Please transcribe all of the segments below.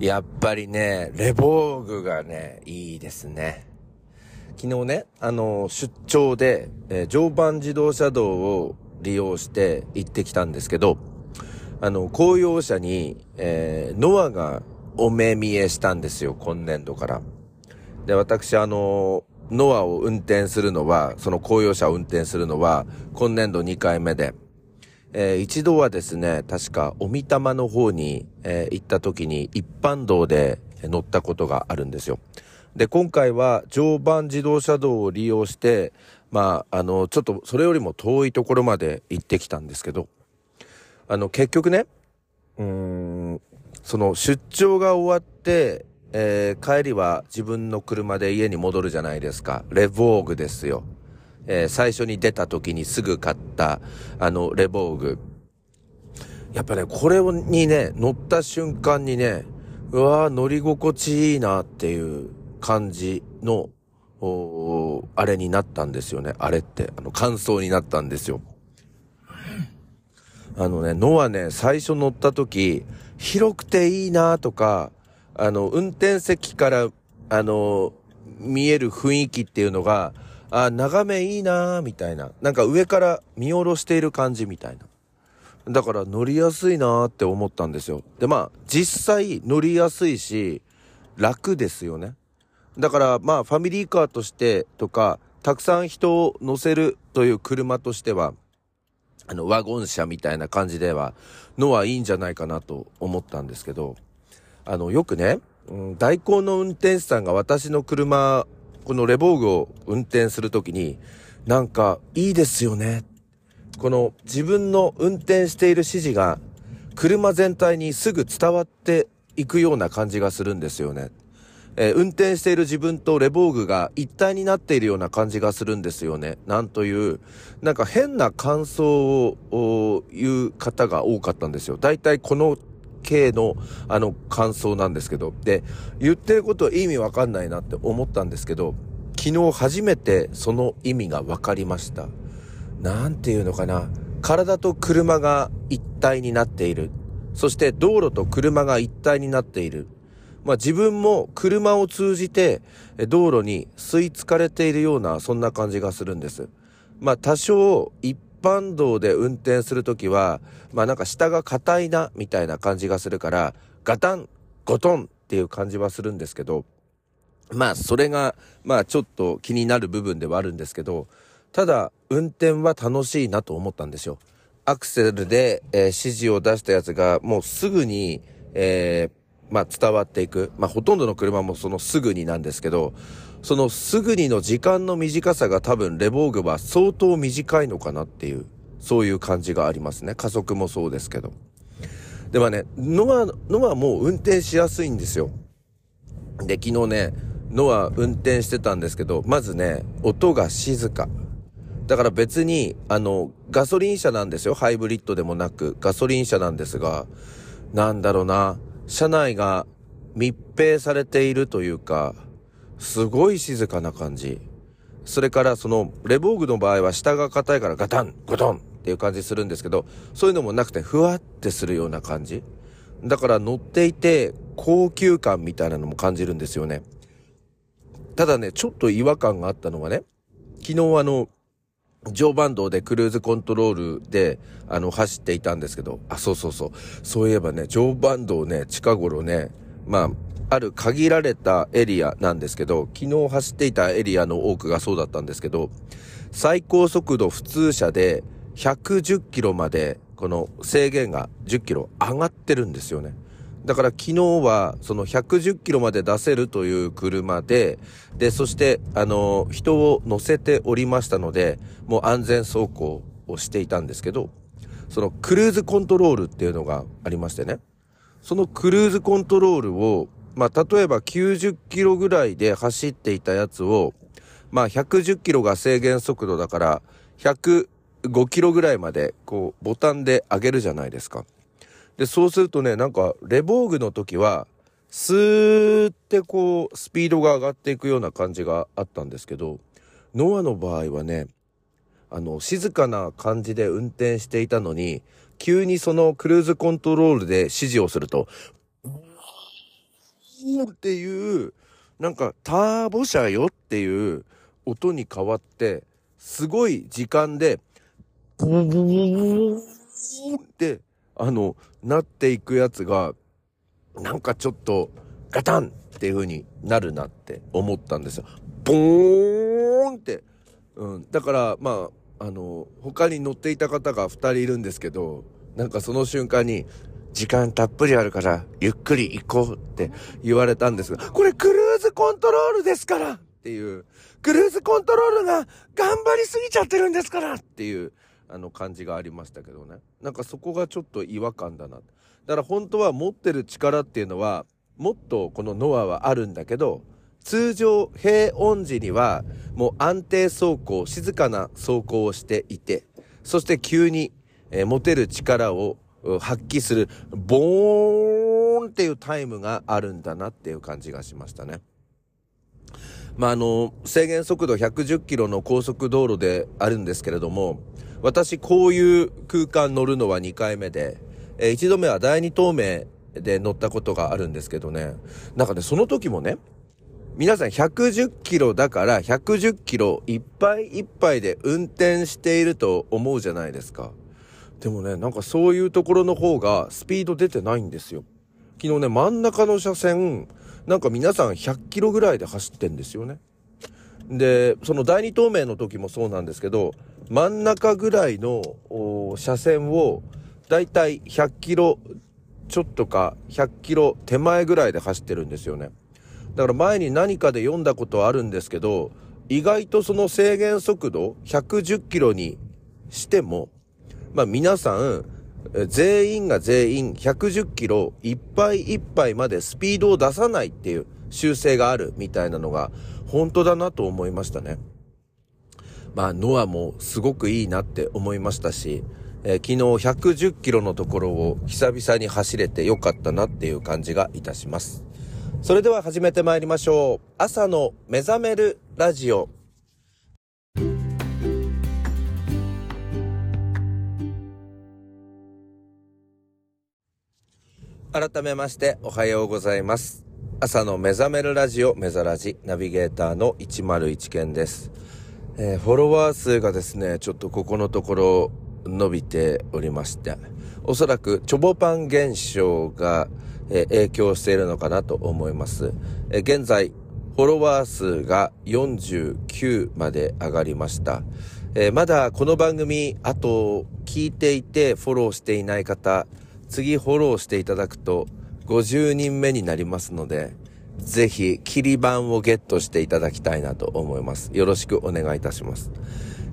やっぱりね、レボーグがね、いいですね。昨日ね、あの、出張で、えー、常磐自動車道を利用して行ってきたんですけど、あの、公用車に、えー、ノアがお目見えしたんですよ、今年度から。で、私、あの、ノアを運転するのは、その公用車を運転するのは、今年度2回目で、えー、一度はですね、確か、おみたまの方に、えー、行った時に一般道で乗ったことがあるんですよ。で、今回は常磐自動車道を利用して、まあ、あの、ちょっとそれよりも遠いところまで行ってきたんですけど、あの、結局ね、うーん、その出張が終わって、えー、帰りは自分の車で家に戻るじゃないですか。レボーグですよ。えー、最初に出た時にすぐ買った、あの、レボーグ。やっぱね、これにね、乗った瞬間にね、うわー乗り心地いいなっていう感じの、あれになったんですよね。あれって、あの、感想になったんですよ。あのね、ノアね、最初乗った時、広くていいなとか、あの、運転席から、あの、見える雰囲気っていうのが、あ、眺めいいなみたいな。なんか上から見下ろしている感じみたいな。だから乗りやすいなって思ったんですよ。で、まあ、実際乗りやすいし、楽ですよね。だからまあ、ファミリーカーとしてとか、たくさん人を乗せるという車としては、あの、ワゴン車みたいな感じでは、のはいいんじゃないかなと思ったんですけど、あの、よくね、うん、代行の運転手さんが私の車このレボーグを運転するときに、なんかいいですよね。この自分の運転している指示が車全体にすぐ伝わっていくような感じがするんですよね。えー、運転している自分とレボーグが一体になっているような感じがするんですよね。なんという、なんか変な感想を言う方が多かったんですよ。大体この系のあの感想なんですけど、で、言ってること意味わかんないなって思ったんですけど、昨日初めてその意味が分かりました。なんていうのかな。体と車が一体になっている。そして道路と車が一体になっている。まあ自分も車を通じて道路に吸い付かれているようなそんな感じがするんです。まあ多少一般道で運転するときは、まあなんか下が硬いな、みたいな感じがするから、ガタン、ゴトンっていう感じはするんですけど、まあそれが、まあちょっと気になる部分ではあるんですけど、ただ運転は楽しいなと思ったんですよ。アクセルで、えー、指示を出したやつがもうすぐに、えー、まあ伝わっていく。まあほとんどの車もそのすぐになんですけど、そのすぐにの時間の短さが多分レボーグは相当短いのかなっていう、そういう感じがありますね。加速もそうですけど。でもね、ノア、ノアもう運転しやすいんですよ。で、昨日ね、ノア運転してたんですけど、まずね、音が静か。だから別に、あの、ガソリン車なんですよ。ハイブリッドでもなく、ガソリン車なんですが、なんだろうな、車内が密閉されているというか、すごい静かな感じ。それからその、レボーグの場合は下が硬いからガタン、ゴトンっていう感じするんですけど、そういうのもなくてふわってするような感じ。だから乗っていて高級感みたいなのも感じるんですよね。ただね、ちょっと違和感があったのがね、昨日あの、常磐道でクルーズコントロールで、あの、走っていたんですけど、あ、そうそうそう。そういえばね、常磐道ね、近頃ね、まあ、ある限られたエリアなんですけど、昨日走っていたエリアの多くがそうだったんですけど、最高速度普通車で110キロまで、この制限が10キロ上がってるんですよね。だから昨日はその110キロまで出せるという車で、で、そしてあの、人を乗せておりましたので、もう安全走行をしていたんですけど、そのクルーズコントロールっていうのがありましてね。そのクルーズコントロールをまあ、例えば90キロぐらいで走っていたやつを、まあ、110キロが制限速度だから、105キロぐらいまで、こう、ボタンで上げるじゃないですか。で、そうするとね、なんか、レボーグの時は、スーってこう、スピードが上がっていくような感じがあったんですけど、ノアの場合はね、あの、静かな感じで運転していたのに、急にそのクルーズコントロールで指示をすると、ーっていう、なんかターボ車よっていう音に変わって、すごい時間で、ブーブーって、あの、なっていくやつが、なんかちょっと、ガタンっていう風になるなって思ったんですよ。ボーンって。うん。だから、まあ、あの、他に乗っていた方が2人いるんですけど、なんかその瞬間に、時間たっぷりあるから、ゆっくり行こうって言われたんですが、これクルーズコントロールですからっていう、クルーズコントロールが頑張りすぎちゃってるんですからっていう、あの感じがありましたけどね。なんかそこがちょっと違和感だな。だから本当は持ってる力っていうのは、もっとこのノアはあるんだけど、通常平穏時にはもう安定走行、静かな走行をしていて、そして急に、えー、持てる力を発揮する、ボーンっていうタイムがあるんだなっていう感じがしましたね。まあ、あの、制限速度110キロの高速道路であるんですけれども、私こういう空間乗るのは2回目で、えー、1度目は第2透明で乗ったことがあるんですけどね、なんかね、その時もね、皆さん110キロだから110キロいっぱいいっぱいで運転していると思うじゃないですか。でもね、なんかそういうところの方がスピード出てないんですよ。昨日ね、真ん中の車線、なんか皆さん100キロぐらいで走ってんですよね。で、その第二透明の時もそうなんですけど、真ん中ぐらいの車線をだいたい100キロちょっとか100キロ手前ぐらいで走ってるんですよね。だから前に何かで読んだことあるんですけど、意外とその制限速度110キロにしても、まあ皆さん、全員が全員110キロいっぱいいっぱいまでスピードを出さないっていう習性があるみたいなのが本当だなと思いましたね。まあノアもすごくいいなって思いましたし、えー、昨日110キロのところを久々に走れてよかったなっていう感じがいたします。それでは始めてまいりましょう。朝の目覚めるラジオ。改めましておはようございます。朝の目覚めるラジオ、目覚ラジ、ナビゲーターの101健です。えー、フォロワー数がですね、ちょっとここのところ伸びておりまして、おそらくチョボパン現象が、えー、影響しているのかなと思います。えー、現在、フォロワー数が49まで上がりました。え、まだこの番組、あと聞いていてフォローしていない方、次フォローしていただくと50人目になりますので、ぜひ、切り板をゲットしていただきたいなと思います。よろしくお願いいたします。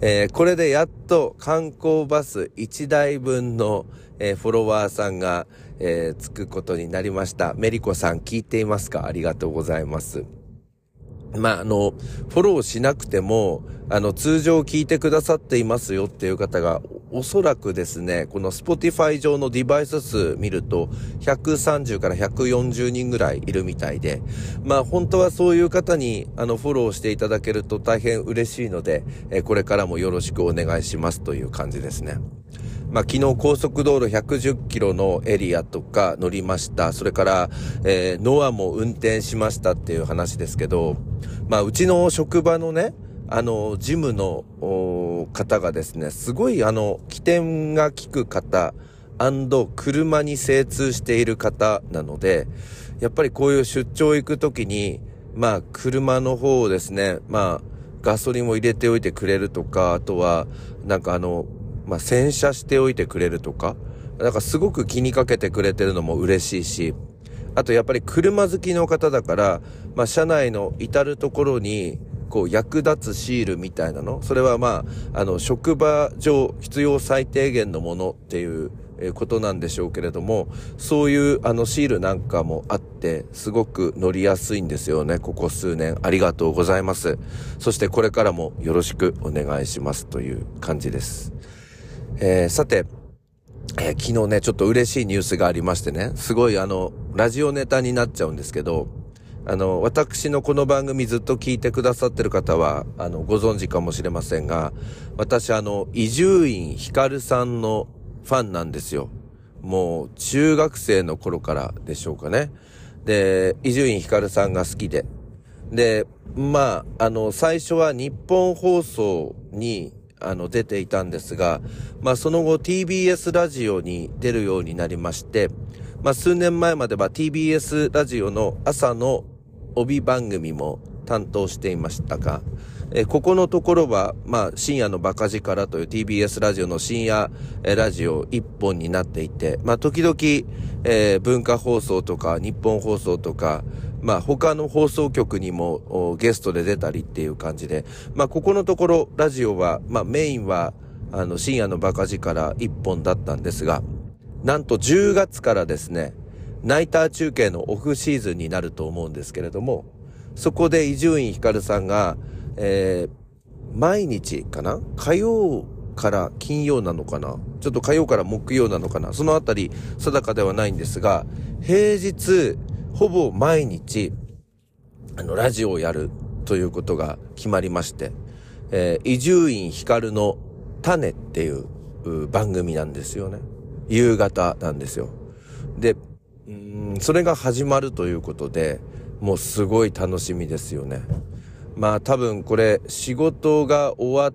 えー、これでやっと観光バス1台分の、えー、フォロワーさんが、えー、つくことになりました。メリコさん聞いていますか？ありがとうございます。まあ、あの、フォローしなくても、あの、通常聞いてくださっていますよっていう方が、おそらくですね、この Spotify 上のディバイス数見ると、130から140人ぐらいいるみたいで、まあ、本当はそういう方に、あの、フォローしていただけると大変嬉しいので、えこれからもよろしくお願いしますという感じですね。まあ、昨日高速道路110キロのエリアとか乗りました。それから、えー、ノアも運転しましたっていう話ですけど、まあ、うちの職場のね、あの、ジムの方がですね、すごいあの、起点が効く方、車に精通している方なので、やっぱりこういう出張行くときに、まあ、車の方をですね、まあ、ガソリンを入れておいてくれるとか、あとは、なんかあの、まあ、洗車しておいてくれるとか、なんかすごく気にかけてくれてるのも嬉しいし、あとやっぱり車好きの方だから、まあ、車内の至るところに、こう役立つシールみたいなの、それはまあ、あの、職場上必要最低限のものっていうことなんでしょうけれども、そういうあのシールなんかもあって、すごく乗りやすいんですよね、ここ数年。ありがとうございます。そしてこれからもよろしくお願いしますという感じです。えー、さて、えー、昨日ね、ちょっと嬉しいニュースがありましてね、すごいあの、ラジオネタになっちゃうんですけど、あの、私のこの番組ずっと聞いてくださってる方は、あの、ご存知かもしれませんが、私あの、伊集院光さんのファンなんですよ。もう、中学生の頃からでしょうかね。で、伊集院光さんが好きで。で、まあ、あの、最初は日本放送に、あの、出ていたんですが、まあ、その後 TBS ラジオに出るようになりまして、まあ、数年前までは TBS ラジオの朝の帯番組も担当していましたが、えここのところは、まあ、深夜のバカ力という TBS ラジオの深夜、えラジオ一本になっていて、まあ、時々、えー、文化放送とか日本放送とか、まあ、他の放送局にもゲストで出たりっていう感じで、まあ、ここのところラジオは、まあ、メインは、あの、深夜のバカ力一本だったんですが、なんと10月からですね、ナイター中継のオフシーズンになると思うんですけれども、そこで伊集院光さんが、えー、毎日かな火曜から金曜なのかなちょっと火曜から木曜なのかなそのあたり定かではないんですが、平日、ほぼ毎日、あの、ラジオをやるということが決まりまして、えー、伊集院光の種っていう番組なんですよね。夕方なんですよ。で、うんそれが始まるということで、もうすごい楽しみですよね。まあ多分これ仕事が終わ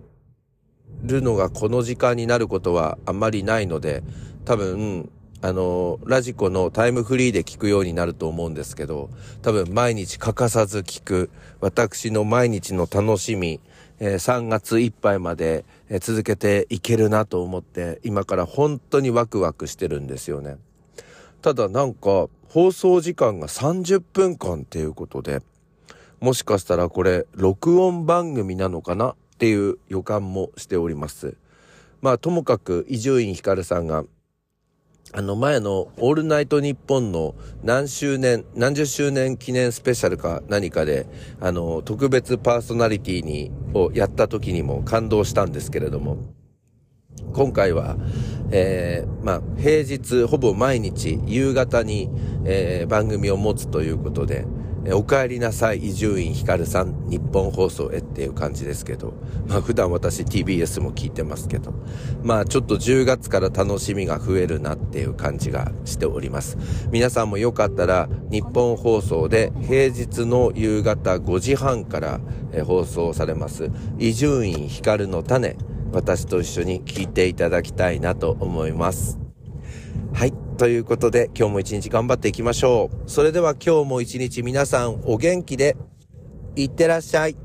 るのがこの時間になることはあんまりないので、多分、あの、ラジコのタイムフリーで聞くようになると思うんですけど、多分毎日欠かさず聞く、私の毎日の楽しみ、えー、3月いっぱいまで、えー、続けていけるなと思って、今から本当にワクワクしてるんですよね。ただなんか、放送時間が30分間っていうことで、もしかしたらこれ、録音番組なのかなっていう予感もしております。まあ、ともかく、伊集院光さんが、あの前のオールナイトニッポンの何周年、何十周年記念スペシャルか何かで、あの、特別パーソナリティに、をやった時にも感動したんですけれども、今回は、えー、まあ、平日、ほぼ毎日、夕方に、えー、番組を持つということで、えお帰りなさい、伊集院光さん、日本放送へっていう感じですけど、まあ普段私 TBS も聞いてますけど、まあちょっと10月から楽しみが増えるなっていう感じがしております。皆さんもよかったら、日本放送で平日の夕方5時半から放送されます、伊集院光の種、私と一緒に聞いていただきたいなと思います。はい。ということで、今日も一日頑張っていきましょう。それでは今日も一日皆さんお元気で、いってらっしゃい。